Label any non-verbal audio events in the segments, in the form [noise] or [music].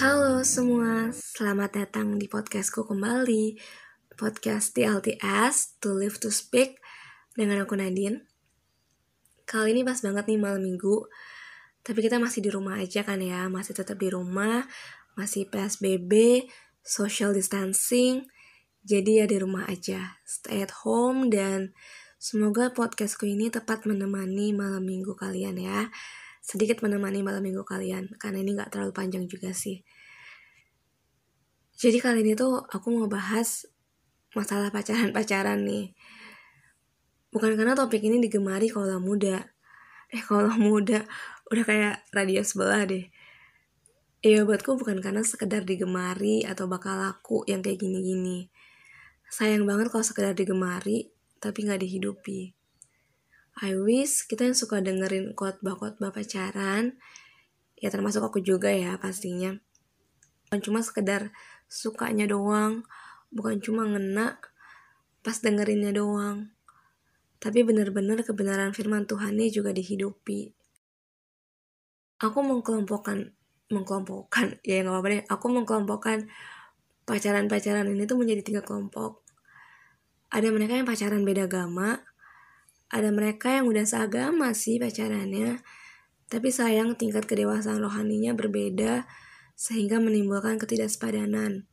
Halo semua, selamat datang di podcastku kembali. Podcast TLTS, To Live To Speak Dengan aku Nadine. Kali ini pas banget nih malam minggu. Tapi kita masih di rumah aja kan ya Masih tetap di rumah Masih PSBB Social distancing. Jadi ya di rumah aja Stay at home dan Semoga podcastku ini tepat menemani malam minggu kalian ya sedikit menemani malam minggu kalian karena ini nggak terlalu panjang juga sih. Jadi kali ini tuh aku mau bahas masalah pacaran-pacaran nih. Bukan karena topik ini digemari kalau muda. Eh kalau muda udah kayak radio sebelah deh. Iya buatku bukan karena sekedar digemari atau bakal laku yang kayak gini-gini. Sayang banget kalau sekedar digemari tapi nggak dihidupi. I wish kita yang suka dengerin khotbah-khotbah pacaran, ya termasuk aku juga ya pastinya. Bukan cuma sekedar sukanya doang, bukan cuma ngena pas dengerinnya doang. Tapi benar-benar kebenaran firman Tuhan ini juga dihidupi. Aku mengkelompokkan, mengkelompokkan, [laughs] ya nggak apa-apa deh. Aku mengkelompokkan pacaran-pacaran ini tuh menjadi tiga kelompok. Ada mereka yang pacaran beda agama, ada mereka yang udah seagama sih pacarannya, tapi sayang tingkat kedewasaan rohaninya berbeda sehingga menimbulkan ketidaksepadanan.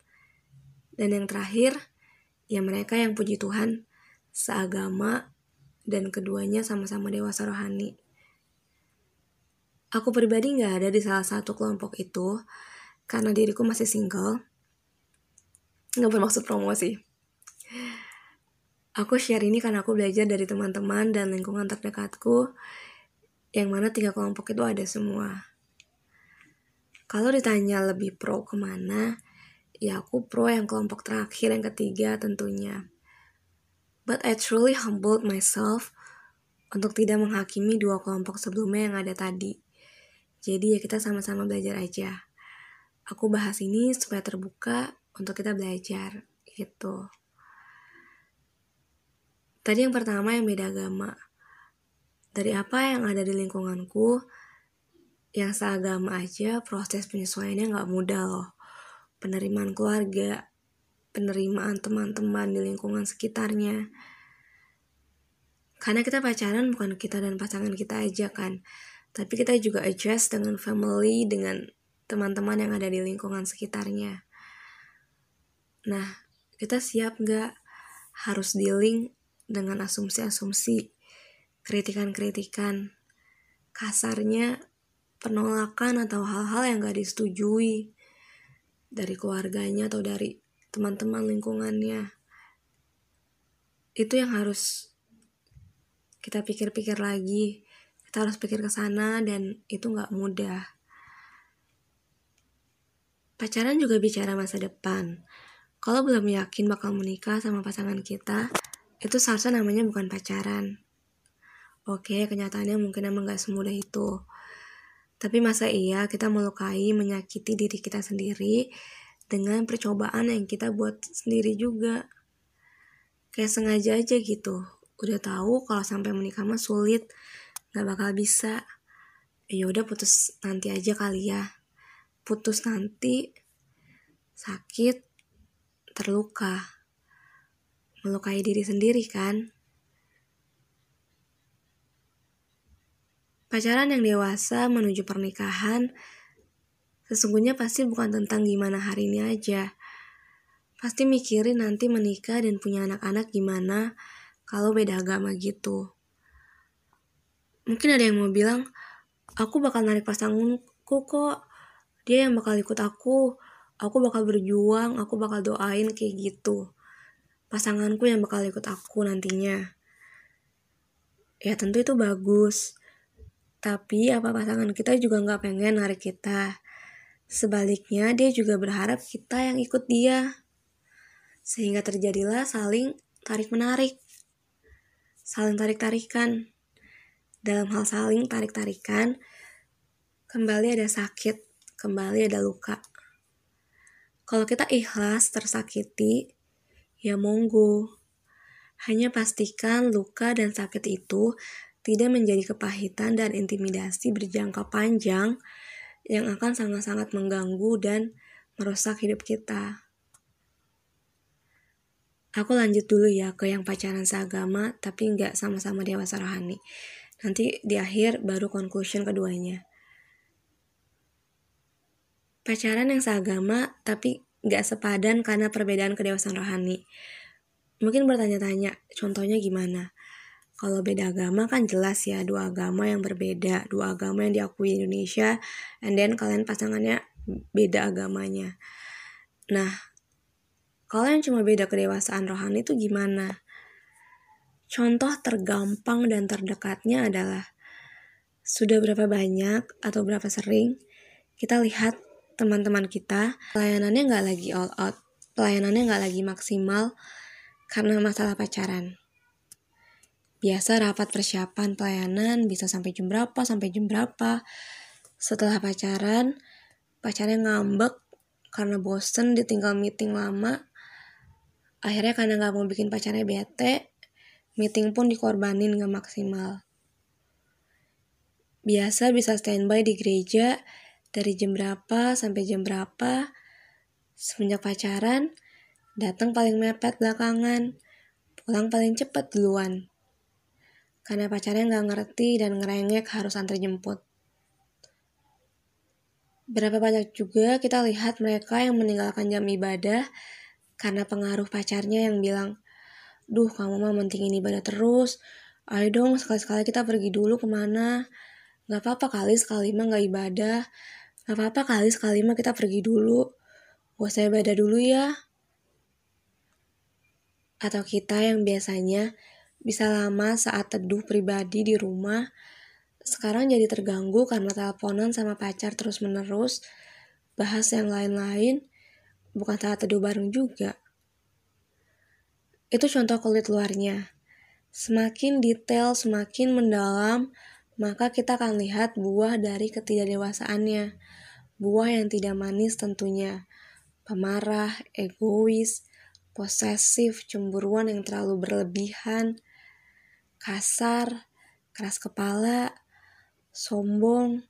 Dan yang terakhir, ya mereka yang puji Tuhan seagama dan keduanya sama-sama dewasa rohani. Aku pribadi nggak ada di salah satu kelompok itu karena diriku masih single. Nggak bermaksud promosi. Aku share ini karena aku belajar dari teman-teman dan lingkungan terdekatku yang mana tiga kelompok itu ada semua. Kalau ditanya lebih pro ke mana, ya aku pro yang kelompok terakhir yang ketiga tentunya. But I truly humbled myself untuk tidak menghakimi dua kelompok sebelumnya yang ada tadi. Jadi ya kita sama-sama belajar aja. Aku bahas ini supaya terbuka untuk kita belajar gitu. Tadi yang pertama yang beda agama. Dari apa yang ada di lingkunganku, yang seagama aja proses penyesuaiannya nggak mudah loh. Penerimaan keluarga, penerimaan teman-teman di lingkungan sekitarnya. Karena kita pacaran bukan kita dan pasangan kita aja kan. Tapi kita juga adjust dengan family, dengan teman-teman yang ada di lingkungan sekitarnya. Nah, kita siap nggak harus dealing dengan asumsi-asumsi, kritikan-kritikan, kasarnya penolakan atau hal-hal yang gak disetujui dari keluarganya atau dari teman-teman lingkungannya. Itu yang harus kita pikir-pikir lagi. Kita harus pikir ke sana dan itu gak mudah. Pacaran juga bicara masa depan. Kalau belum yakin bakal menikah sama pasangan kita, itu seharusnya namanya bukan pacaran. Oke, kenyataannya mungkin emang gak semudah itu. Tapi masa iya kita melukai, menyakiti diri kita sendiri dengan percobaan yang kita buat sendiri juga. Kayak sengaja aja gitu. Udah tahu kalau sampai menikah mah sulit, gak bakal bisa. Ya udah putus nanti aja kali ya. Putus nanti, sakit, terluka melukai diri sendiri kan? Pacaran yang dewasa menuju pernikahan sesungguhnya pasti bukan tentang gimana hari ini aja. Pasti mikirin nanti menikah dan punya anak-anak gimana kalau beda agama gitu. Mungkin ada yang mau bilang, aku bakal narik pasanganku kok. Dia yang bakal ikut aku. Aku bakal berjuang, aku bakal doain kayak gitu pasanganku yang bakal ikut aku nantinya. Ya tentu itu bagus. Tapi apa pasangan kita juga nggak pengen narik kita. Sebaliknya dia juga berharap kita yang ikut dia. Sehingga terjadilah saling tarik-menarik. Saling tarik-tarikan. Dalam hal saling tarik-tarikan, kembali ada sakit, kembali ada luka. Kalau kita ikhlas tersakiti, ya monggo. Hanya pastikan luka dan sakit itu tidak menjadi kepahitan dan intimidasi berjangka panjang yang akan sangat-sangat mengganggu dan merusak hidup kita. Aku lanjut dulu ya ke yang pacaran seagama tapi nggak sama-sama dewasa rohani. Nanti di akhir baru conclusion keduanya. Pacaran yang seagama tapi nggak sepadan karena perbedaan kedewasaan rohani. Mungkin bertanya-tanya, contohnya gimana? Kalau beda agama kan jelas ya, dua agama yang berbeda, dua agama yang diakui Indonesia, and then kalian pasangannya beda agamanya. Nah, kalau yang cuma beda kedewasaan rohani itu gimana? Contoh tergampang dan terdekatnya adalah sudah berapa banyak atau berapa sering kita lihat teman-teman kita pelayanannya nggak lagi all out, pelayanannya nggak lagi maksimal karena masalah pacaran. Biasa rapat persiapan pelayanan bisa sampai jam berapa sampai jam berapa. Setelah pacaran pacarnya ngambek karena bosen ditinggal meeting lama. Akhirnya karena nggak mau bikin pacarnya bete meeting pun dikorbanin gak maksimal. Biasa bisa standby di gereja dari jam berapa sampai jam berapa semenjak pacaran datang paling mepet belakangan pulang paling cepat duluan karena pacarnya nggak ngerti dan ngerengek harus antar jemput. Berapa banyak juga kita lihat mereka yang meninggalkan jam ibadah karena pengaruh pacarnya yang bilang, Duh kamu mah mentingin ibadah terus, ayo dong sekali-sekali kita pergi dulu ke mana. Gak apa-apa kali sekali mah gak ibadah, gak apa-apa kali sekali mah kita pergi dulu. Gak usah ibadah dulu ya. Atau kita yang biasanya bisa lama saat teduh pribadi di rumah, sekarang jadi terganggu karena teleponan sama pacar terus-menerus, bahas yang lain-lain, bukan saat teduh bareng juga. Itu contoh kulit luarnya. Semakin detail, semakin mendalam, maka kita akan lihat buah dari ketidakdewasaannya. Buah yang tidak manis tentunya. Pemarah, egois, posesif, cemburuan yang terlalu berlebihan, kasar, keras kepala, sombong,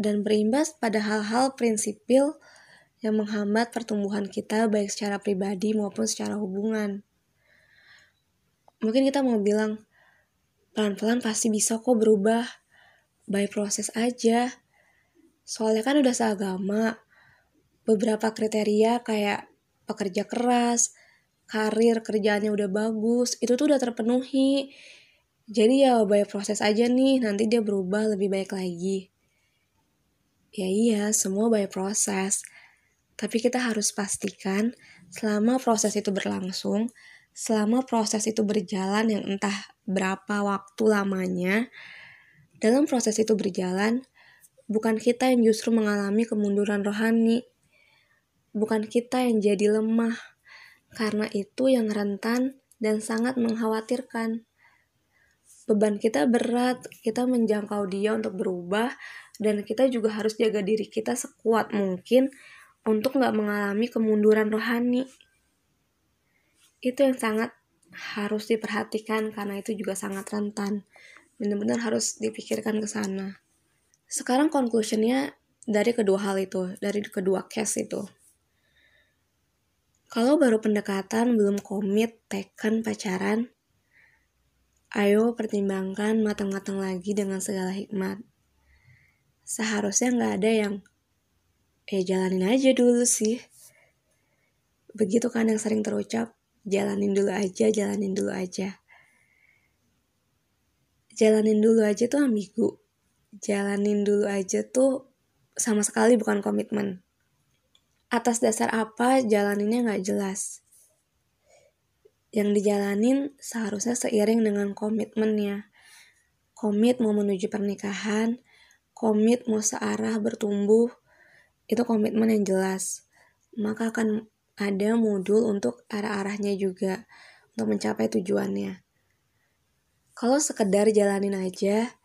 dan berimbas pada hal-hal prinsipil yang menghambat pertumbuhan kita baik secara pribadi maupun secara hubungan. Mungkin kita mau bilang, pelan-pelan pasti bisa kok berubah, by proses aja. Soalnya kan udah seagama, beberapa kriteria kayak pekerja keras, karir kerjaannya udah bagus, itu tuh udah terpenuhi. Jadi ya banyak proses aja nih, nanti dia berubah lebih baik lagi. Ya iya, semua banyak proses. Tapi kita harus pastikan selama proses itu berlangsung, selama proses itu berjalan yang entah berapa waktu lamanya, dalam proses itu berjalan, bukan kita yang justru mengalami kemunduran rohani, bukan kita yang jadi lemah, karena itu yang rentan dan sangat mengkhawatirkan. Beban kita berat, kita menjangkau dia untuk berubah, dan kita juga harus jaga diri kita sekuat mungkin untuk nggak mengalami kemunduran rohani. Itu yang sangat harus diperhatikan karena itu juga sangat rentan. Benar-benar harus dipikirkan ke sana. Sekarang conclusionnya dari kedua hal itu, dari kedua case itu. Kalau baru pendekatan belum komit, teken, pacaran, ayo pertimbangkan matang-matang lagi dengan segala hikmat. Seharusnya nggak ada yang, eh jalanin aja dulu sih. Begitu kan yang sering terucap, jalanin dulu aja, jalanin dulu aja. Jalanin dulu aja tuh ambigu. Jalanin dulu aja tuh sama sekali bukan komitmen atas dasar apa jalaninnya nggak jelas. Yang dijalanin seharusnya seiring dengan komitmennya. Komit mau menuju pernikahan, komit mau searah bertumbuh, itu komitmen yang jelas. Maka akan ada modul untuk arah-arahnya juga, untuk mencapai tujuannya. Kalau sekedar jalanin aja,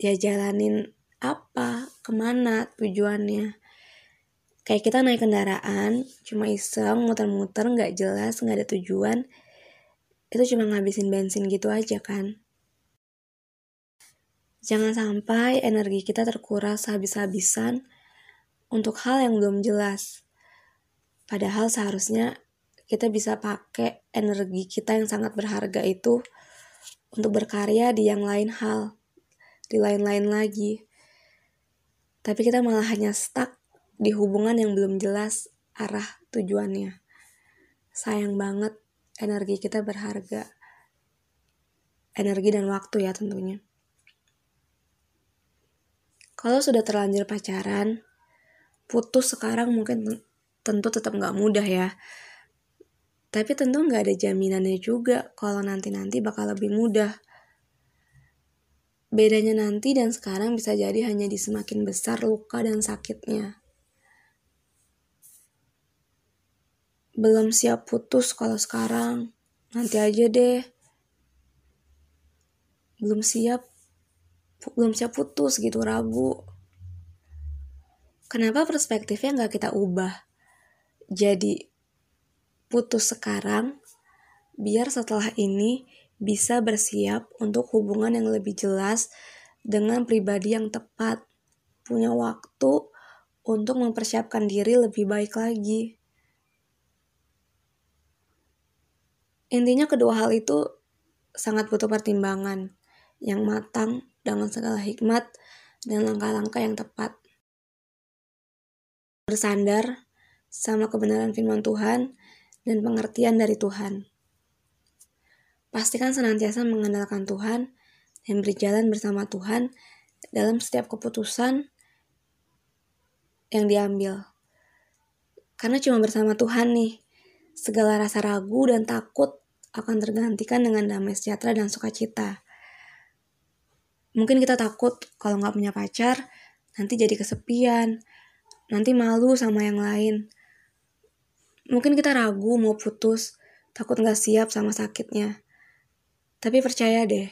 ya jalanin apa, ke mana tujuannya kayak kita naik kendaraan cuma iseng muter-muter nggak jelas nggak ada tujuan itu cuma ngabisin bensin gitu aja kan Jangan sampai energi kita terkuras habis-habisan untuk hal yang belum jelas. Padahal seharusnya kita bisa pakai energi kita yang sangat berharga itu untuk berkarya di yang lain hal, di lain-lain lagi. Tapi kita malah hanya stuck di hubungan yang belum jelas arah tujuannya. Sayang banget energi kita berharga. Energi dan waktu ya tentunya. Kalau sudah terlanjur pacaran, putus sekarang mungkin tentu tetap nggak mudah ya. Tapi tentu nggak ada jaminannya juga kalau nanti-nanti bakal lebih mudah. Bedanya nanti dan sekarang bisa jadi hanya di semakin besar luka dan sakitnya. Belum siap putus kalau sekarang, nanti aja deh. Belum siap belum siap putus gitu ragu kenapa perspektifnya nggak kita ubah jadi putus sekarang biar setelah ini bisa bersiap untuk hubungan yang lebih jelas dengan pribadi yang tepat punya waktu untuk mempersiapkan diri lebih baik lagi intinya kedua hal itu sangat butuh pertimbangan yang matang dengan segala hikmat dan langkah-langkah yang tepat. Bersandar sama kebenaran firman Tuhan dan pengertian dari Tuhan. Pastikan senantiasa mengandalkan Tuhan dan berjalan bersama Tuhan dalam setiap keputusan yang diambil. Karena cuma bersama Tuhan nih, segala rasa ragu dan takut akan tergantikan dengan damai sejahtera dan sukacita. Mungkin kita takut kalau nggak punya pacar, nanti jadi kesepian, nanti malu sama yang lain. Mungkin kita ragu mau putus, takut nggak siap sama sakitnya. Tapi percaya deh,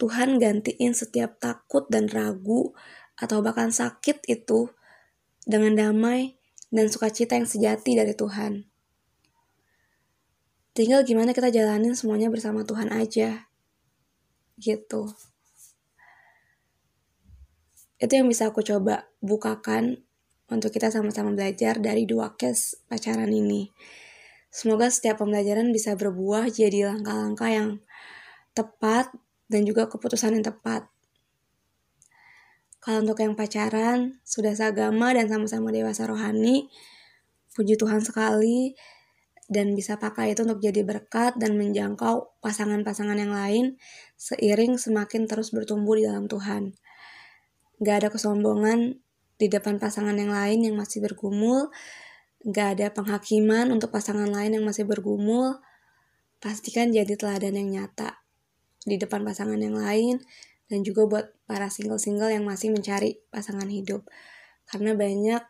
Tuhan gantiin setiap takut dan ragu atau bahkan sakit itu dengan damai dan sukacita yang sejati dari Tuhan. Tinggal gimana kita jalanin semuanya bersama Tuhan aja. Gitu itu yang bisa aku coba bukakan untuk kita sama-sama belajar dari dua case pacaran ini. Semoga setiap pembelajaran bisa berbuah jadi langkah-langkah yang tepat dan juga keputusan yang tepat. Kalau untuk yang pacaran, sudah seagama dan sama-sama dewasa rohani, puji Tuhan sekali, dan bisa pakai itu untuk jadi berkat dan menjangkau pasangan-pasangan yang lain seiring semakin terus bertumbuh di dalam Tuhan. Gak ada kesombongan di depan pasangan yang lain yang masih bergumul. Gak ada penghakiman untuk pasangan lain yang masih bergumul. Pastikan jadi teladan yang nyata di depan pasangan yang lain dan juga buat para single-single yang masih mencari pasangan hidup. Karena banyak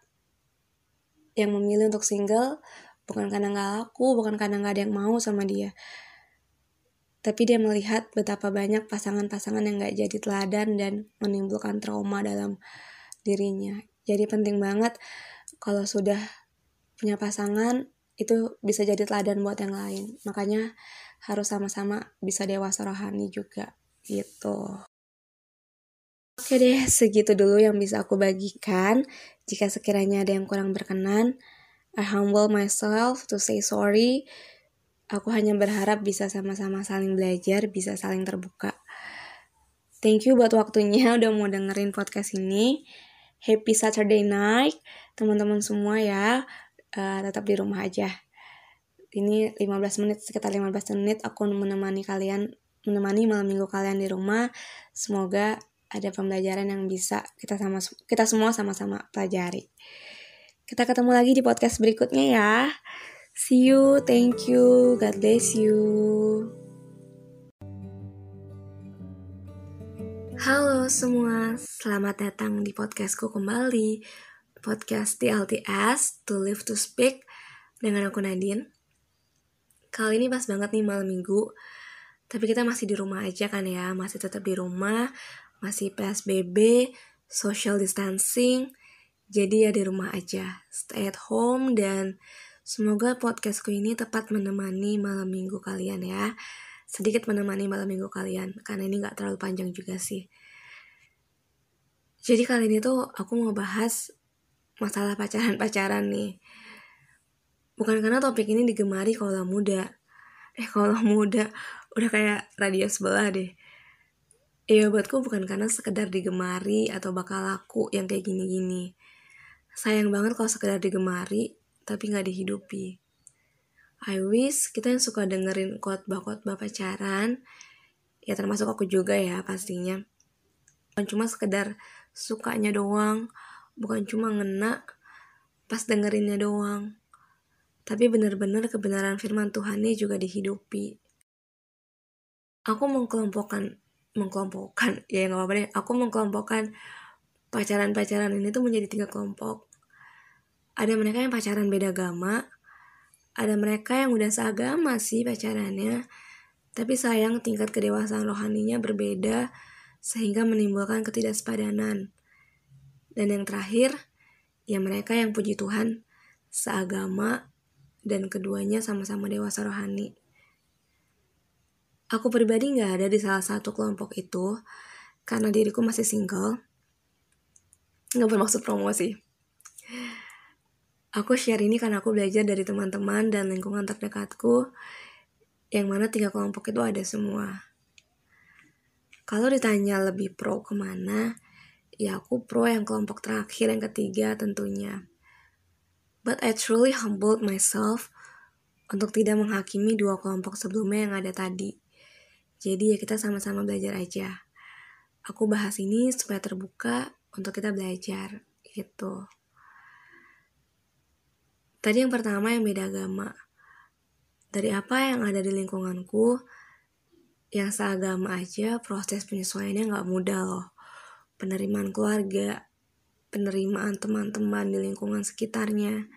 yang memilih untuk single bukan karena gak laku, bukan karena gak ada yang mau sama dia, tapi dia melihat betapa banyak pasangan-pasangan yang gak jadi teladan dan menimbulkan trauma dalam dirinya. Jadi penting banget kalau sudah punya pasangan itu bisa jadi teladan buat yang lain. Makanya harus sama-sama bisa dewasa rohani juga gitu. Oke deh, segitu dulu yang bisa aku bagikan. Jika sekiranya ada yang kurang berkenan, I humble myself to say sorry Aku hanya berharap bisa sama-sama saling belajar, bisa saling terbuka. Thank you buat waktunya [laughs] udah mau dengerin podcast ini. Happy Saturday night, teman-teman semua ya. Uh, tetap di rumah aja. Ini 15 menit, sekitar 15 menit aku menemani kalian, menemani malam minggu kalian di rumah. Semoga ada pembelajaran yang bisa kita sama kita semua sama-sama pelajari. Kita ketemu lagi di podcast berikutnya ya. See you, thank you, God bless you. Halo semua, selamat datang di podcastku kembali. Podcast TLTS, To Live to Speak, dengan aku Nadine. Kali ini pas banget nih malam minggu, tapi kita masih di rumah aja kan ya, masih tetap di rumah, masih PSBB, social distancing, jadi ya di rumah aja, stay at home dan Semoga podcastku ini tepat menemani malam minggu kalian ya. Sedikit menemani malam minggu kalian, karena ini gak terlalu panjang juga sih. Jadi kali ini tuh aku mau bahas masalah pacaran-pacaran nih. Bukan karena topik ini digemari kalau muda. Eh kalau muda udah kayak radio sebelah deh. Iya buatku bukan karena sekedar digemari atau bakal laku yang kayak gini-gini. Sayang banget kalau sekedar digemari tapi nggak dihidupi. I wish kita yang suka dengerin khotbah-khotbah pacaran, ya termasuk aku juga ya pastinya. Bukan cuma sekedar sukanya doang, bukan cuma ngena pas dengerinnya doang. Tapi benar-benar kebenaran firman Tuhannya juga dihidupi. Aku mengkelompokkan, mengkelompokkan, ya nggak apa-apa deh. Aku mengkelompokkan pacaran-pacaran ini tuh menjadi tiga kelompok. Ada mereka yang pacaran beda agama, ada mereka yang udah seagama sih pacarannya, tapi sayang tingkat kedewasaan rohaninya berbeda sehingga menimbulkan ketidaksepadanan. Dan yang terakhir, ya mereka yang puji Tuhan seagama dan keduanya sama-sama dewasa rohani. Aku pribadi nggak ada di salah satu kelompok itu karena diriku masih single. Nggak bermaksud promosi. Aku share ini karena aku belajar dari teman-teman dan lingkungan terdekatku yang mana tiga kelompok itu ada semua. Kalau ditanya lebih pro ke mana, ya aku pro yang kelompok terakhir yang ketiga tentunya. But I truly humbled myself untuk tidak menghakimi dua kelompok sebelumnya yang ada tadi. Jadi ya kita sama-sama belajar aja. Aku bahas ini supaya terbuka untuk kita belajar gitu. Tadi yang pertama yang beda agama. Dari apa yang ada di lingkunganku, yang seagama aja proses penyesuaiannya nggak mudah loh. Penerimaan keluarga, penerimaan teman-teman di lingkungan sekitarnya.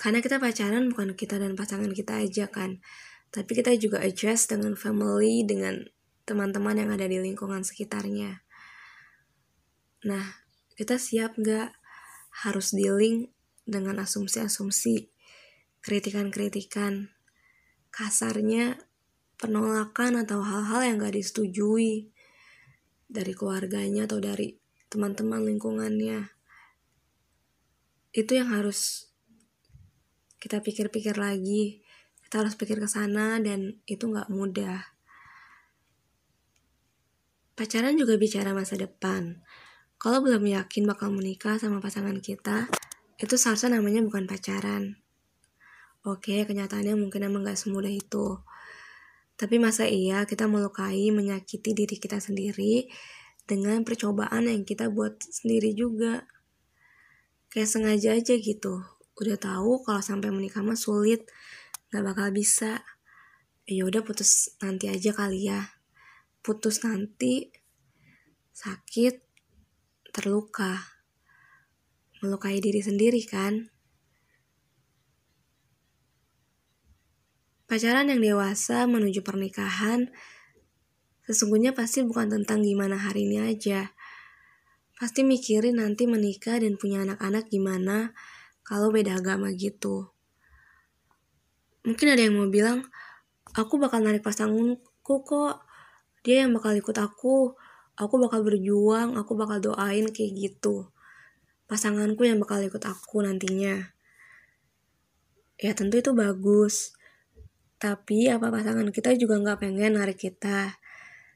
Karena kita pacaran bukan kita dan pasangan kita aja kan. Tapi kita juga adjust dengan family, dengan teman-teman yang ada di lingkungan sekitarnya. Nah, kita siap nggak harus dealing dengan asumsi-asumsi, kritikan-kritikan, kasarnya penolakan atau hal-hal yang gak disetujui dari keluarganya atau dari teman-teman lingkungannya. Itu yang harus kita pikir-pikir lagi. Kita harus pikir ke sana dan itu gak mudah. Pacaran juga bicara masa depan. Kalau belum yakin bakal menikah sama pasangan kita, itu seharusnya namanya bukan pacaran. Oke, kenyataannya mungkin emang gak semudah itu. Tapi masa iya kita melukai, menyakiti diri kita sendiri dengan percobaan yang kita buat sendiri juga. Kayak sengaja aja gitu. Udah tahu kalau sampai menikah mah sulit, nggak bakal bisa. Ya udah putus nanti aja kali ya. Putus nanti, sakit, terluka. Melukai diri sendiri kan? Pacaran yang dewasa menuju pernikahan sesungguhnya pasti bukan tentang gimana hari ini aja. Pasti mikirin nanti menikah dan punya anak-anak gimana kalau beda agama gitu. Mungkin ada yang mau bilang, aku bakal narik pasanganku kok. Dia yang bakal ikut aku. Aku bakal berjuang, aku bakal doain kayak gitu. Pasanganku yang bakal ikut aku nantinya. Ya tentu itu bagus. Tapi apa pasangan kita juga nggak pengen narik kita.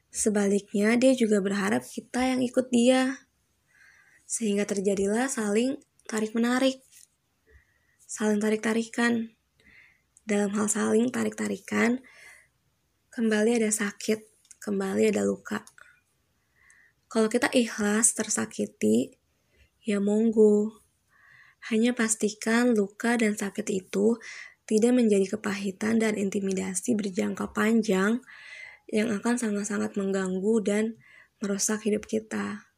Sebaliknya dia juga berharap kita yang ikut dia. Sehingga terjadilah saling tarik-menarik. Saling tarik-tarikan. Dalam hal saling tarik-tarikan, kembali ada sakit, kembali ada luka. Kalau kita ikhlas tersakiti, ya monggo. Hanya pastikan luka dan sakit itu tidak menjadi kepahitan dan intimidasi berjangka panjang yang akan sangat-sangat mengganggu dan merusak hidup kita.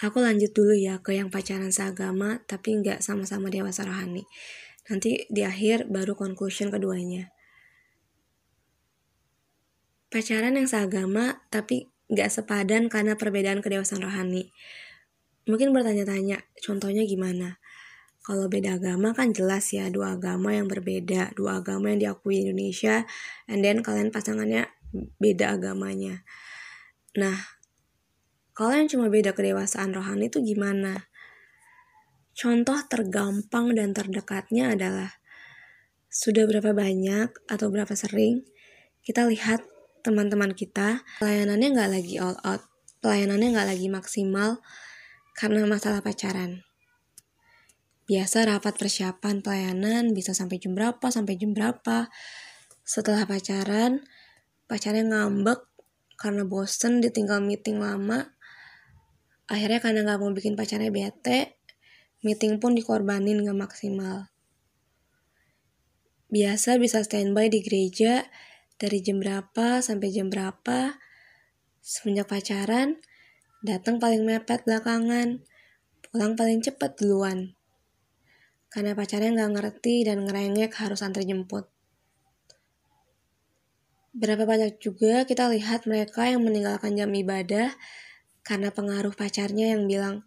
Aku lanjut dulu ya ke yang pacaran seagama tapi nggak sama-sama dewasa rohani. Nanti di akhir baru conclusion keduanya. Pacaran yang seagama tapi nggak sepadan karena perbedaan kedewasaan rohani. Mungkin bertanya-tanya, contohnya gimana? Kalau beda agama kan jelas ya dua agama yang berbeda, dua agama yang diakui Indonesia, and then kalian pasangannya beda agamanya. Nah, Kalau yang cuma beda kedewasaan rohani itu gimana? Contoh tergampang dan terdekatnya adalah sudah berapa banyak atau berapa sering kita lihat teman-teman kita pelayanannya nggak lagi all out, pelayanannya nggak lagi maksimal karena masalah pacaran. Biasa rapat persiapan pelayanan bisa sampai jam berapa, sampai jam berapa. Setelah pacaran, pacarnya ngambek karena bosen ditinggal meeting lama, akhirnya karena nggak mau bikin pacarnya bete meeting pun dikorbanin gak maksimal biasa bisa standby di gereja dari jam berapa sampai jam berapa semenjak pacaran datang paling mepet belakangan pulang paling cepet duluan. Karena pacarnya nggak ngerti dan ngerengek harus antar jemput. Berapa banyak juga kita lihat mereka yang meninggalkan jam ibadah karena pengaruh pacarnya yang bilang,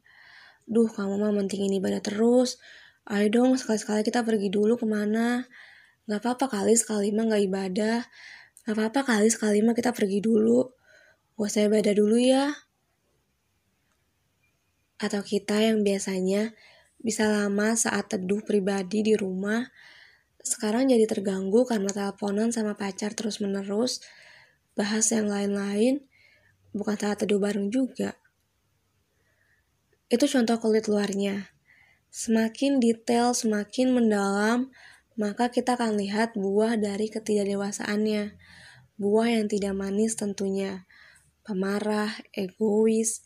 Duh kamu mah mentingin ibadah terus, ayo dong sekali-sekali kita pergi dulu ke mana. Gak apa-apa kali sekali mah gak ibadah, gak apa-apa kali sekali mah kita pergi dulu. Gak usah ibadah dulu ya. Atau kita yang biasanya bisa lama saat teduh pribadi di rumah, sekarang jadi terganggu karena teleponan sama pacar terus-menerus, bahas yang lain-lain, bukan saat teduh bareng juga. Itu contoh kulit luarnya. Semakin detail, semakin mendalam, maka kita akan lihat buah dari ketidakdewasaannya. Buah yang tidak manis tentunya. Pemarah, egois,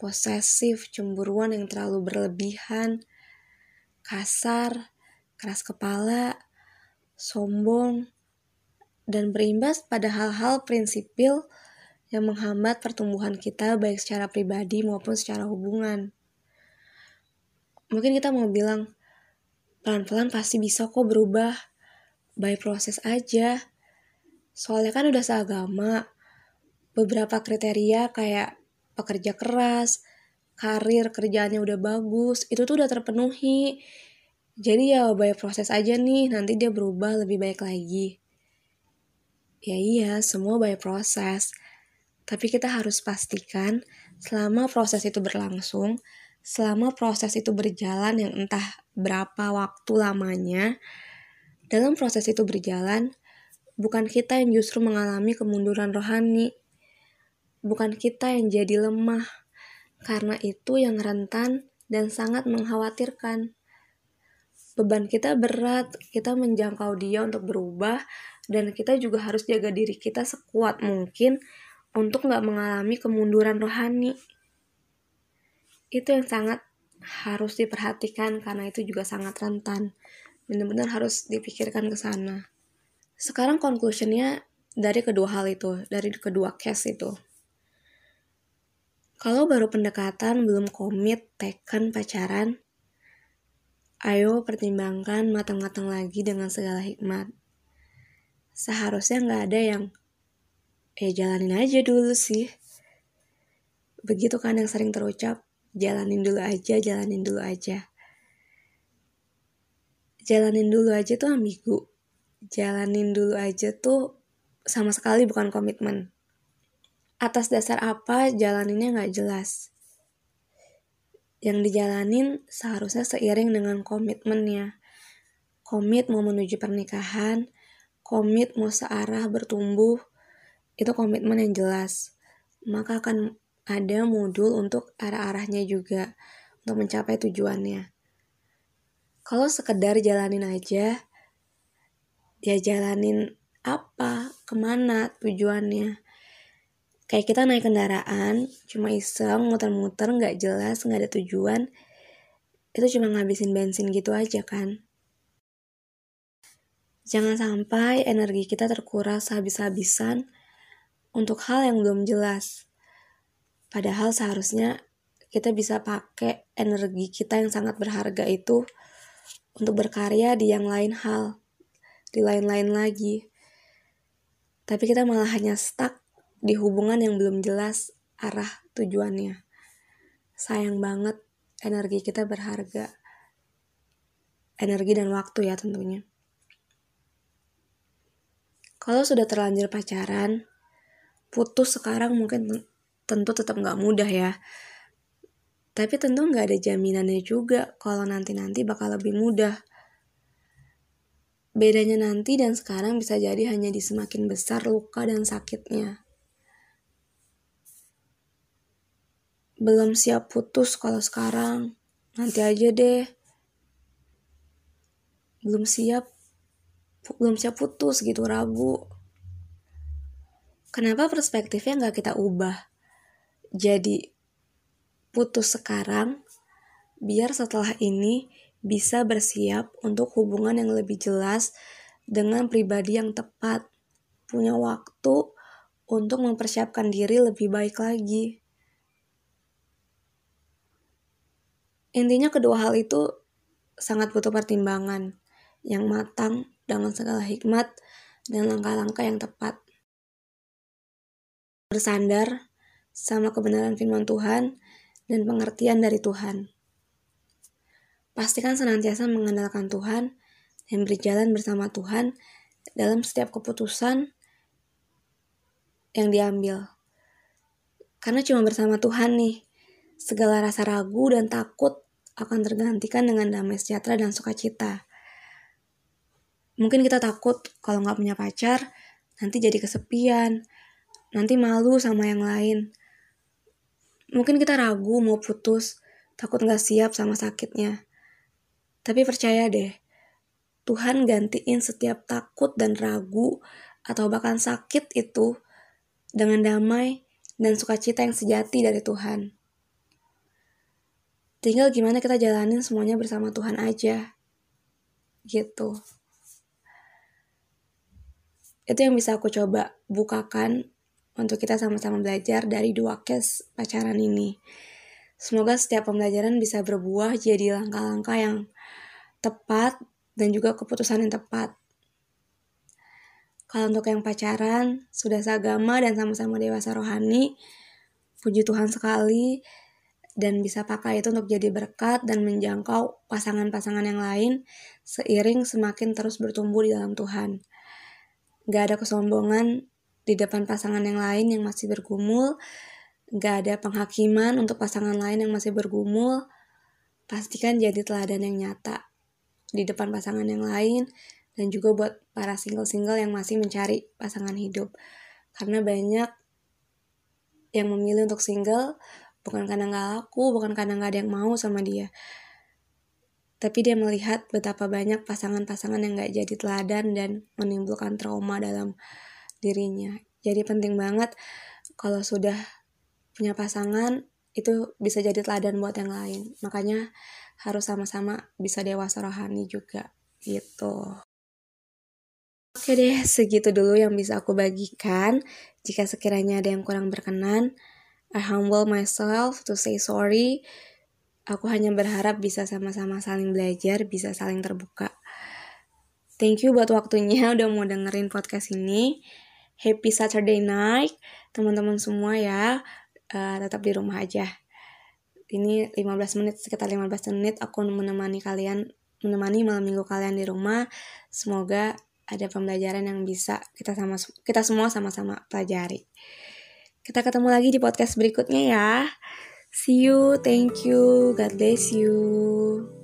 posesif, cemburuan yang terlalu berlebihan, kasar, keras kepala, sombong, dan berimbas pada hal-hal prinsipil yang menghambat pertumbuhan kita baik secara pribadi maupun secara hubungan. Mungkin kita mau bilang, pelan-pelan pasti bisa kok berubah, by proses aja. Soalnya kan udah seagama, beberapa kriteria kayak pekerja keras, karir kerjaannya udah bagus, itu tuh udah terpenuhi. Jadi ya by proses aja nih, nanti dia berubah lebih baik lagi. Ya iya, semua by proses. Tapi kita harus pastikan selama proses itu berlangsung, selama proses itu berjalan yang entah berapa waktu lamanya, dalam proses itu berjalan, bukan kita yang justru mengalami kemunduran rohani, bukan kita yang jadi lemah, karena itu yang rentan dan sangat mengkhawatirkan. Beban kita berat, kita menjangkau dia untuk berubah, dan kita juga harus jaga diri kita sekuat mungkin untuk nggak mengalami kemunduran rohani. Itu yang sangat harus diperhatikan karena itu juga sangat rentan. Benar-benar harus dipikirkan ke sana. Sekarang conclusionnya dari kedua hal itu, dari kedua case itu. Kalau baru pendekatan belum komit, tekan pacaran, ayo pertimbangkan matang-matang lagi dengan segala hikmat. Seharusnya nggak ada yang ya jalanin aja dulu sih begitu kan yang sering terucap jalanin dulu aja jalanin dulu aja. Jalanin dulu aja tuh ambigu. Jalanin dulu aja tuh sama sekali bukan komitmen. Atas dasar apa jalaninnya nggak jelas. Yang dijalanin seharusnya seiring dengan komitmennya. Komit mau menuju pernikahan komit mau searah bertumbuh itu komitmen yang jelas. Maka akan ada modul untuk arah-arahnya juga untuk mencapai tujuannya. Kalau sekedar jalanin aja, ya jalanin apa, ke mana tujuannya. Kayak kita naik kendaraan, cuma iseng, muter-muter, nggak jelas, nggak ada tujuan. Itu cuma ngabisin bensin gitu aja kan. Jangan sampai energi kita terkuras habis-habisan untuk hal yang belum jelas. Padahal seharusnya kita bisa pakai energi kita yang sangat berharga itu untuk berkarya di yang lain hal, di lain-lain lagi. Tapi kita malah hanya stuck di hubungan yang belum jelas arah tujuannya. Sayang banget energi kita berharga. Energi dan waktu ya tentunya. Kalau sudah terlanjur pacaran, putus sekarang mungkin tentu tetap nggak mudah ya. Tapi tentu nggak ada jaminannya juga kalau nanti-nanti bakal lebih mudah. Bedanya nanti dan sekarang bisa jadi hanya di semakin besar luka dan sakitnya. Belum siap putus kalau sekarang, nanti aja deh. Belum siap, belum siap putus gitu ragu. Kenapa perspektifnya nggak kita ubah? Jadi putus sekarang, biar setelah ini bisa bersiap untuk hubungan yang lebih jelas dengan pribadi yang tepat, punya waktu untuk mempersiapkan diri lebih baik lagi. Intinya kedua hal itu sangat butuh pertimbangan yang matang dengan segala hikmat dan langkah-langkah yang tepat. Bersandar sama kebenaran firman Tuhan dan pengertian dari Tuhan. Pastikan senantiasa mengandalkan Tuhan dan berjalan bersama Tuhan dalam setiap keputusan yang diambil. Karena cuma bersama Tuhan nih, segala rasa ragu dan takut akan tergantikan dengan damai sejahtera dan sukacita. Mungkin kita takut kalau nggak punya pacar, nanti jadi kesepian, nanti malu sama yang lain. Mungkin kita ragu mau putus, takut nggak siap sama sakitnya. Tapi percaya deh, Tuhan gantiin setiap takut dan ragu atau bahkan sakit itu dengan damai dan sukacita yang sejati dari Tuhan. Tinggal gimana kita jalanin semuanya bersama Tuhan aja. Gitu. Itu yang bisa aku coba bukakan untuk kita sama-sama belajar dari dua case pacaran ini. Semoga setiap pembelajaran bisa berbuah jadi langkah-langkah yang tepat dan juga keputusan yang tepat. Kalau untuk yang pacaran, sudah seagama dan sama-sama dewasa rohani, puji Tuhan sekali, dan bisa pakai itu untuk jadi berkat dan menjangkau pasangan-pasangan yang lain seiring semakin terus bertumbuh di dalam Tuhan. Gak ada kesombongan di depan pasangan yang lain yang masih bergumul, gak ada penghakiman untuk pasangan lain yang masih bergumul, pastikan jadi teladan yang nyata di depan pasangan yang lain dan juga buat para single-single yang masih mencari pasangan hidup. Karena banyak yang memilih untuk single bukan karena gak laku, bukan karena gak ada yang mau sama dia. Tapi dia melihat betapa banyak pasangan-pasangan yang gak jadi teladan dan menimbulkan trauma dalam dirinya. Jadi penting banget kalau sudah punya pasangan itu bisa jadi teladan buat yang lain. Makanya harus sama-sama bisa dewasa rohani juga gitu. Oke deh, segitu dulu yang bisa aku bagikan. Jika sekiranya ada yang kurang berkenan, I humble myself to say sorry. Aku hanya berharap bisa sama-sama saling belajar, bisa saling terbuka. Thank you buat waktunya [laughs] udah mau dengerin podcast ini. Happy Saturday night, teman-teman semua ya. Uh, tetap di rumah aja. Ini 15 menit sekitar 15 menit aku menemani kalian menemani malam minggu kalian di rumah. Semoga ada pembelajaran yang bisa kita sama kita semua sama-sama pelajari. Kita ketemu lagi di podcast berikutnya ya. See you thank you god bless you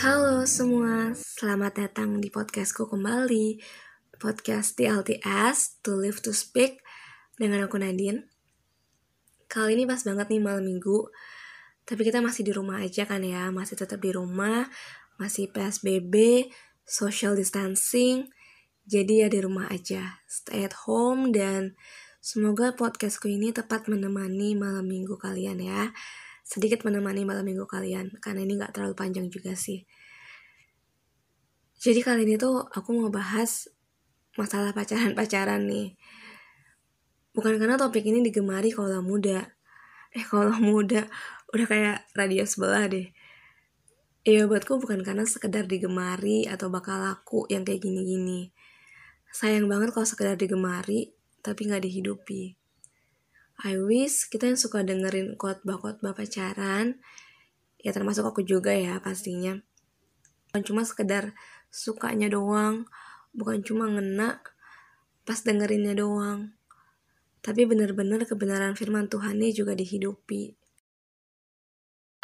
Halo semua, selamat datang di podcastku kembali Podcast TLTS, To Live To Speak Dengan aku Nadine Kali ini pas banget nih malam minggu. Tapi kita masih di rumah aja kan ya, masih tetap di rumah, masih PSBB, social distancing. Jadi ya di rumah aja, stay at home dan semoga podcastku ini tepat menemani malam minggu kalian ya. Sedikit menemani malam minggu kalian, karena ini gak terlalu panjang juga sih. Jadi kali ini tuh aku mau bahas masalah pacaran-pacaran nih Bukan karena topik ini digemari kalau muda. Eh kalau muda udah kayak radio sebelah deh. Iya buatku bukan karena sekedar digemari atau bakal laku yang kayak gini-gini. Sayang banget kalau sekedar digemari tapi nggak dihidupi. I wish kita yang suka dengerin khotbah-khotbah pacaran, ya termasuk aku juga ya pastinya. Bukan cuma sekedar sukanya doang, bukan cuma ngena, pas dengerinnya doang. Tapi benar-benar kebenaran firman Tuhan ini juga dihidupi.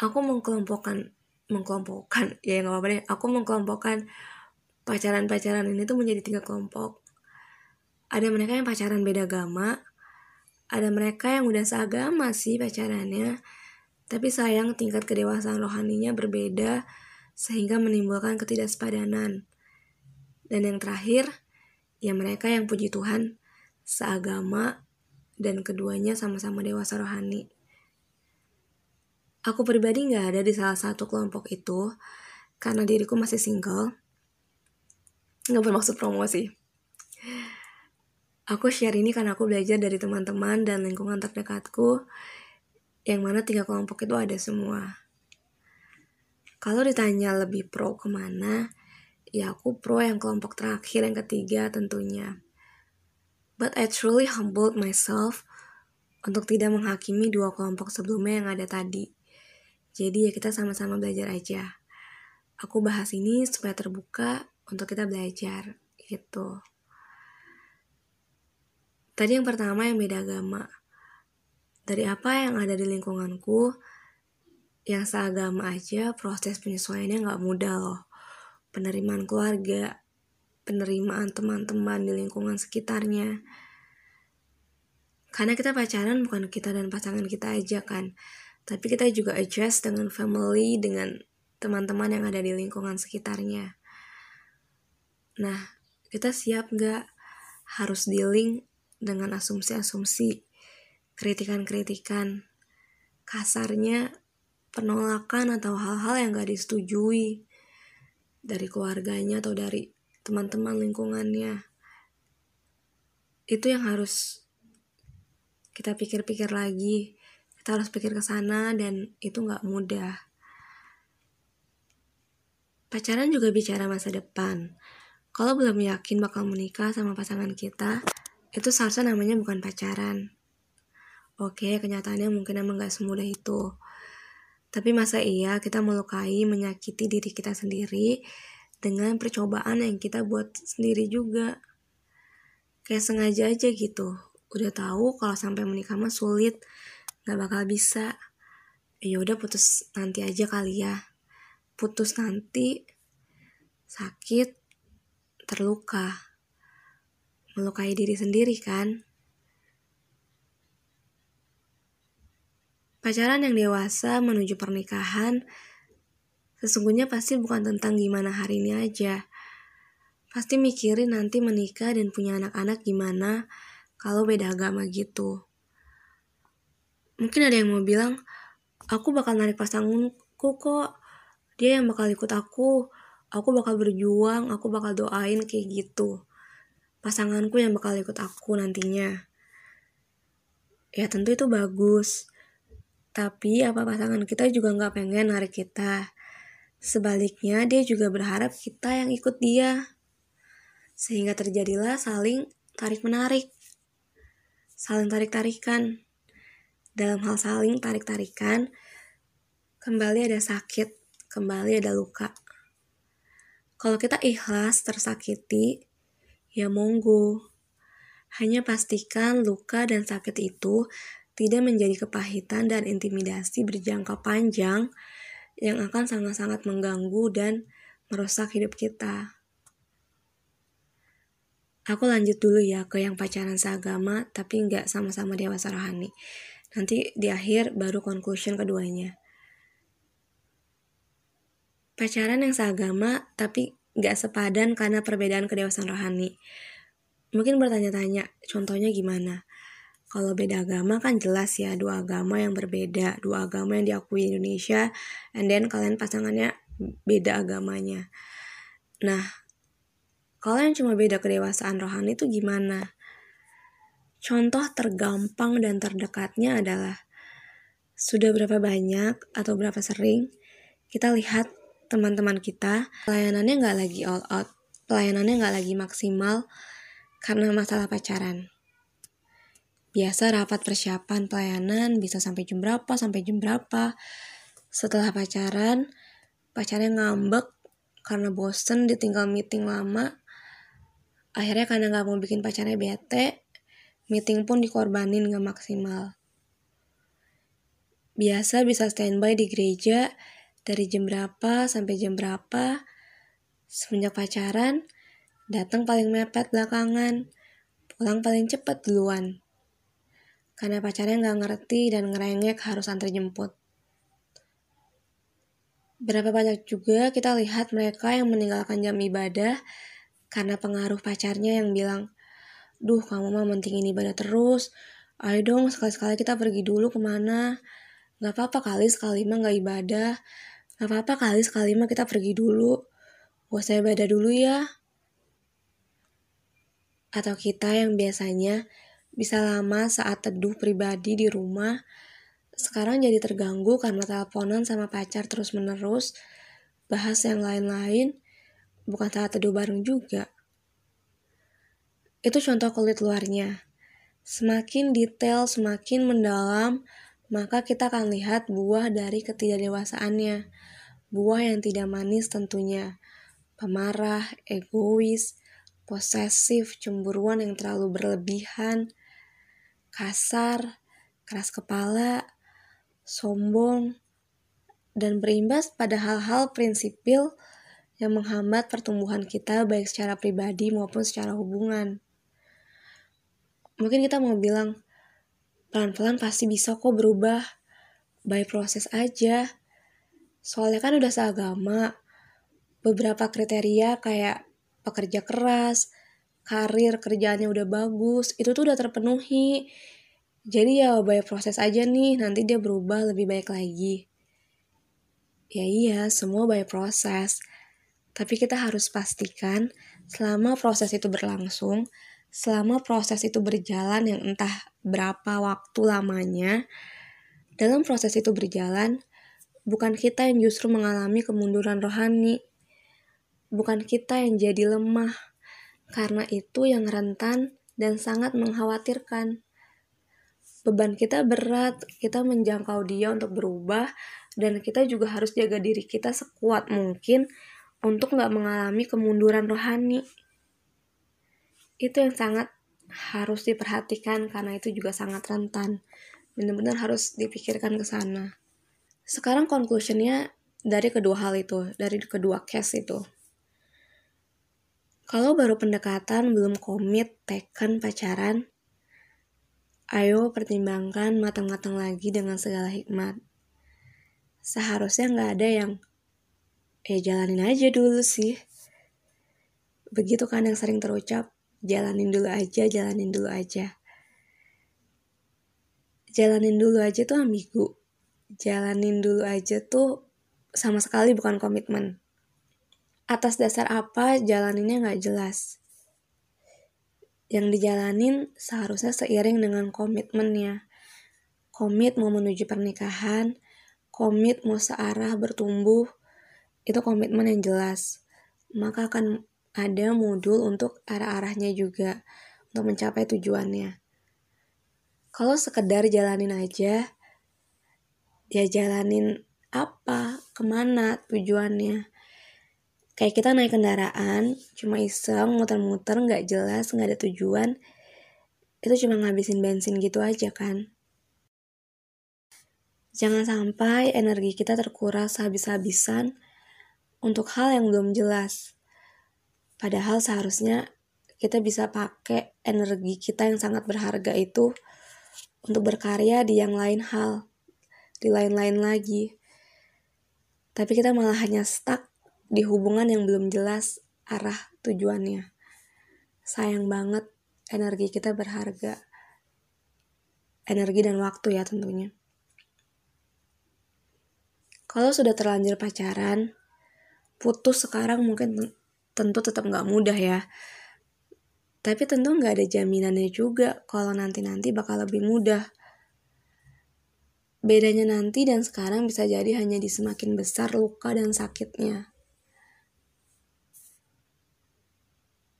Aku mengkelompokkan, mengkelompokkan, [laughs] ya nggak apa-apa deh. Aku mengkelompokkan pacaran-pacaran ini tuh menjadi tiga kelompok. Ada mereka yang pacaran beda agama, ada mereka yang udah seagama sih pacarannya, tapi sayang tingkat kedewasaan rohaninya berbeda sehingga menimbulkan ketidaksepadanan. Dan yang terakhir, ya mereka yang puji Tuhan seagama dan keduanya sama-sama dewasa rohani. Aku pribadi nggak ada di salah satu kelompok itu karena diriku masih single. Nggak bermaksud promosi. Aku share ini karena aku belajar dari teman-teman dan lingkungan terdekatku yang mana tiga kelompok itu ada semua. Kalau ditanya lebih pro ke mana, ya aku pro yang kelompok terakhir yang ketiga tentunya. But I truly humbled myself untuk tidak menghakimi dua kelompok sebelumnya yang ada tadi. Jadi ya kita sama-sama belajar aja. Aku bahas ini supaya terbuka untuk kita belajar gitu. Tadi yang pertama yang beda agama. Dari apa yang ada di lingkunganku, yang seagama aja proses penyesuaiannya nggak mudah loh penerimaan keluarga, penerimaan teman-teman di lingkungan sekitarnya. Karena kita pacaran bukan kita dan pasangan kita aja kan, tapi kita juga adjust dengan family, dengan teman-teman yang ada di lingkungan sekitarnya. Nah, kita siap nggak harus dealing dengan asumsi-asumsi, kritikan-kritikan, kasarnya penolakan atau hal-hal yang gak disetujui dari keluarganya atau dari teman-teman lingkungannya. Itu yang harus kita pikir-pikir lagi. Kita harus pikir ke sana dan itu nggak mudah. Pacaran juga bicara masa depan. Kalau belum yakin bakal menikah sama pasangan kita itu seharusnya namanya bukan pacaran oke kenyataannya mungkin emang gak semudah itu tapi masa iya kita melukai, menyakiti diri kita sendiri dengan percobaan yang kita buat sendiri juga. Kayak sengaja aja gitu. Udah tahu kalau sampai menikah mah sulit, nggak bakal bisa. Ya udah putus nanti aja kali ya. Putus nanti sakit, terluka. Melukai diri sendiri kan? Pacaran yang dewasa menuju pernikahan sesungguhnya pasti bukan tentang gimana hari ini aja. Pasti mikirin nanti menikah dan punya anak-anak gimana kalau beda agama gitu. Mungkin ada yang mau bilang, aku bakal narik pasanganku kok. Dia yang bakal ikut aku. Aku bakal berjuang, aku bakal doain kayak gitu. Pasanganku yang bakal ikut aku nantinya. Ya tentu itu bagus. Tapi apa pasangan kita juga nggak pengen narik kita. Sebaliknya dia juga berharap kita yang ikut dia. Sehingga terjadilah saling tarik-menarik. Saling tarik-tarikan. Dalam hal saling tarik-tarikan, kembali ada sakit, kembali ada luka. Kalau kita ikhlas tersakiti, ya monggo. Hanya pastikan luka dan sakit itu tidak menjadi kepahitan dan intimidasi berjangka panjang yang akan sangat-sangat mengganggu dan merusak hidup kita. Aku lanjut dulu ya ke yang pacaran seagama tapi nggak sama-sama dewasa rohani. Nanti di akhir baru conclusion keduanya. Pacaran yang seagama tapi nggak sepadan karena perbedaan kedewasaan rohani. Mungkin bertanya-tanya, contohnya gimana? kalau beda agama kan jelas ya dua agama yang berbeda dua agama yang diakui Indonesia and then kalian pasangannya beda agamanya nah kalau yang cuma beda kedewasaan rohani itu gimana contoh tergampang dan terdekatnya adalah sudah berapa banyak atau berapa sering kita lihat teman-teman kita pelayanannya nggak lagi all out pelayanannya nggak lagi maksimal karena masalah pacaran Biasa rapat persiapan pelayanan bisa sampai jam berapa, sampai jam berapa. Setelah pacaran, pacarnya ngambek karena bosen ditinggal meeting lama. Akhirnya karena gak mau bikin pacarnya bete, meeting pun dikorbanin gak maksimal. Biasa bisa standby di gereja dari jam berapa sampai jam berapa. Semenjak pacaran, datang paling mepet belakangan, pulang paling cepat duluan. Karena pacarnya gak ngerti dan ngerengek harus antar jemput. Berapa banyak juga kita lihat mereka yang meninggalkan jam ibadah karena pengaruh pacarnya yang bilang, Duh kamu mah mentingin ibadah terus, ayo dong sekali-sekali kita pergi dulu ke mana. Gak apa-apa kali sekali mah gak ibadah, gak apa-apa kali sekali mah kita pergi dulu. Gak usah ibadah dulu ya. Atau kita yang biasanya bisa lama saat teduh pribadi di rumah, sekarang jadi terganggu karena teleponan sama pacar terus-menerus, bahas yang lain-lain, bukan saat teduh bareng juga. Itu contoh kulit luarnya. Semakin detail, semakin mendalam, maka kita akan lihat buah dari ketidakdewasaannya. Buah yang tidak manis tentunya. Pemarah, egois, posesif, cemburuan yang terlalu berlebihan, kasar, keras kepala, sombong, dan berimbas pada hal-hal prinsipil yang menghambat pertumbuhan kita baik secara pribadi maupun secara hubungan. Mungkin kita mau bilang, pelan-pelan pasti bisa kok berubah, by proses aja. Soalnya kan udah seagama, beberapa kriteria kayak pekerja keras, karir kerjaannya udah bagus, itu tuh udah terpenuhi. Jadi ya by proses aja nih, nanti dia berubah lebih baik lagi. Ya iya, semua by proses. Tapi kita harus pastikan selama proses itu berlangsung, selama proses itu berjalan yang entah berapa waktu lamanya, dalam proses itu berjalan, bukan kita yang justru mengalami kemunduran rohani. Bukan kita yang jadi lemah, karena itu yang rentan dan sangat mengkhawatirkan. Beban kita berat, kita menjangkau dia untuk berubah, dan kita juga harus jaga diri kita sekuat mungkin untuk nggak mengalami kemunduran rohani. Itu yang sangat harus diperhatikan karena itu juga sangat rentan. Benar-benar harus dipikirkan ke sana. Sekarang conclusionnya dari kedua hal itu, dari kedua case itu. Kalau baru pendekatan belum komit, teken, pacaran, ayo pertimbangkan matang-matang lagi dengan segala hikmat. Seharusnya nggak ada yang eh jalanin aja dulu sih. Begitu kan yang sering terucap, jalanin dulu aja, jalanin dulu aja. Jalanin dulu aja tuh ambigu. Jalanin dulu aja tuh sama sekali bukan komitmen. Atas dasar apa jalaninnya nggak jelas. Yang dijalanin seharusnya seiring dengan komitmennya. Komit mau menuju pernikahan, komit mau searah bertumbuh, itu komitmen yang jelas. Maka akan ada modul untuk arah-arahnya juga untuk mencapai tujuannya. Kalau sekedar jalanin aja, ya jalanin apa, ke mana tujuannya. Kayak kita naik kendaraan, cuma iseng, muter-muter, nggak jelas, nggak ada tujuan. Itu cuma ngabisin bensin gitu aja kan. Jangan sampai energi kita terkuras habis-habisan untuk hal yang belum jelas. Padahal seharusnya kita bisa pakai energi kita yang sangat berharga itu untuk berkarya di yang lain hal, di lain-lain lagi. Tapi kita malah hanya stuck di hubungan yang belum jelas arah tujuannya. Sayang banget energi kita berharga. Energi dan waktu ya tentunya. Kalau sudah terlanjur pacaran, putus sekarang mungkin tentu tetap nggak mudah ya. Tapi tentu nggak ada jaminannya juga kalau nanti-nanti bakal lebih mudah. Bedanya nanti dan sekarang bisa jadi hanya di semakin besar luka dan sakitnya.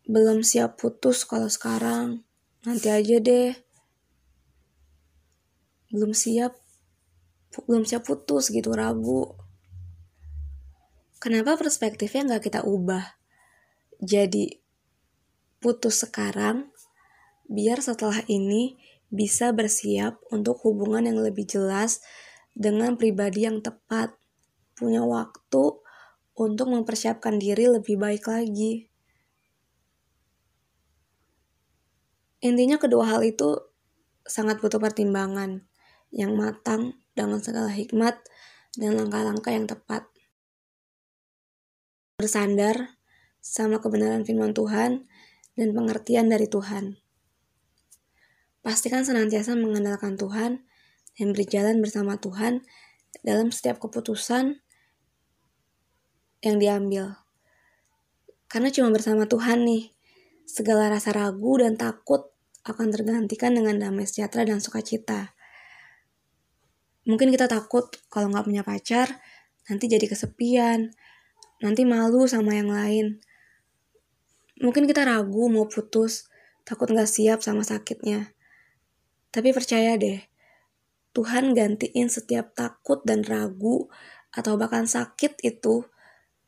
Belum siap putus kalau sekarang, nanti aja deh. Belum siap, belum siap putus gitu ragu. Kenapa perspektifnya nggak kita ubah? Jadi putus sekarang, biar setelah ini bisa bersiap untuk hubungan yang lebih jelas dengan pribadi yang tepat, punya waktu untuk mempersiapkan diri lebih baik lagi. Intinya kedua hal itu sangat butuh pertimbangan yang matang dengan segala hikmat dan langkah-langkah yang tepat. Bersandar sama kebenaran firman Tuhan dan pengertian dari Tuhan. Pastikan senantiasa mengandalkan Tuhan dan berjalan bersama Tuhan dalam setiap keputusan yang diambil. Karena cuma bersama Tuhan nih, segala rasa ragu dan takut akan tergantikan dengan damai sejahtera dan sukacita. Mungkin kita takut kalau nggak punya pacar, nanti jadi kesepian, nanti malu sama yang lain. Mungkin kita ragu mau putus, takut nggak siap sama sakitnya. Tapi percaya deh, Tuhan gantiin setiap takut dan ragu atau bahkan sakit itu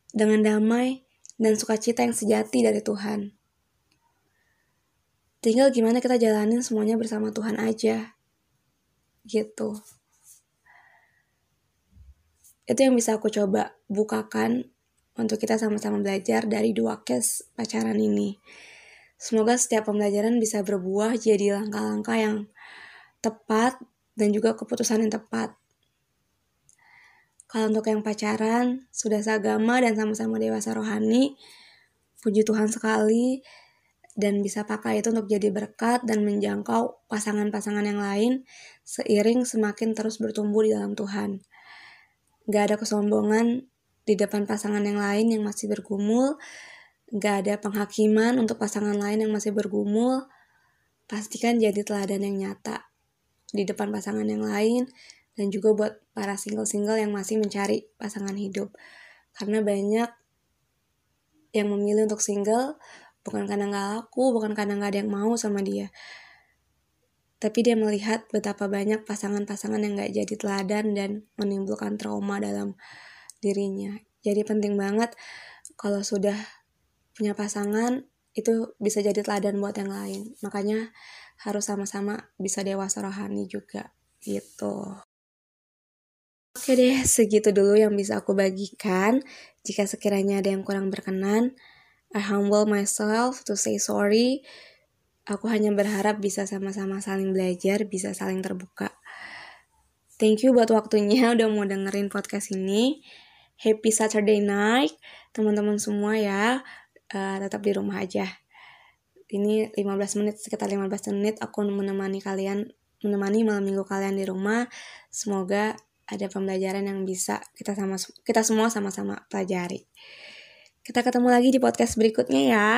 dengan damai dan sukacita yang sejati dari Tuhan. Tinggal gimana kita jalanin semuanya bersama Tuhan aja. Gitu. Itu yang bisa aku coba bukakan untuk kita sama-sama belajar dari dua case pacaran ini. Semoga setiap pembelajaran bisa berbuah jadi langkah-langkah yang tepat dan juga keputusan yang tepat. Kalau untuk yang pacaran, sudah seagama dan sama-sama dewasa rohani, puji Tuhan sekali, dan bisa pakai itu untuk jadi berkat dan menjangkau pasangan-pasangan yang lain seiring semakin terus bertumbuh di dalam Tuhan. Gak ada kesombongan di depan pasangan yang lain yang masih bergumul, gak ada penghakiman untuk pasangan lain yang masih bergumul, pastikan jadi teladan yang nyata di depan pasangan yang lain dan juga buat para single-single yang masih mencari pasangan hidup. Karena banyak yang memilih untuk single bukan karena nggak laku bukan karena nggak ada yang mau sama dia tapi dia melihat betapa banyak pasangan-pasangan yang nggak jadi teladan dan menimbulkan trauma dalam dirinya jadi penting banget kalau sudah punya pasangan itu bisa jadi teladan buat yang lain makanya harus sama-sama bisa dewasa rohani juga gitu Oke deh, segitu dulu yang bisa aku bagikan. Jika sekiranya ada yang kurang berkenan, I humble myself to say sorry. Aku hanya berharap bisa sama-sama saling belajar, bisa saling terbuka. Thank you buat waktunya [laughs] udah mau dengerin podcast ini. Happy Saturday night, teman-teman semua ya. Uh, tetap di rumah aja. Ini 15 menit, sekitar 15 menit aku menemani kalian, menemani malam minggu kalian di rumah. Semoga ada pembelajaran yang bisa kita sama kita semua sama-sama pelajari. Kita ketemu lagi di podcast berikutnya ya.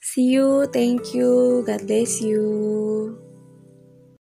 See you, thank you, God bless you.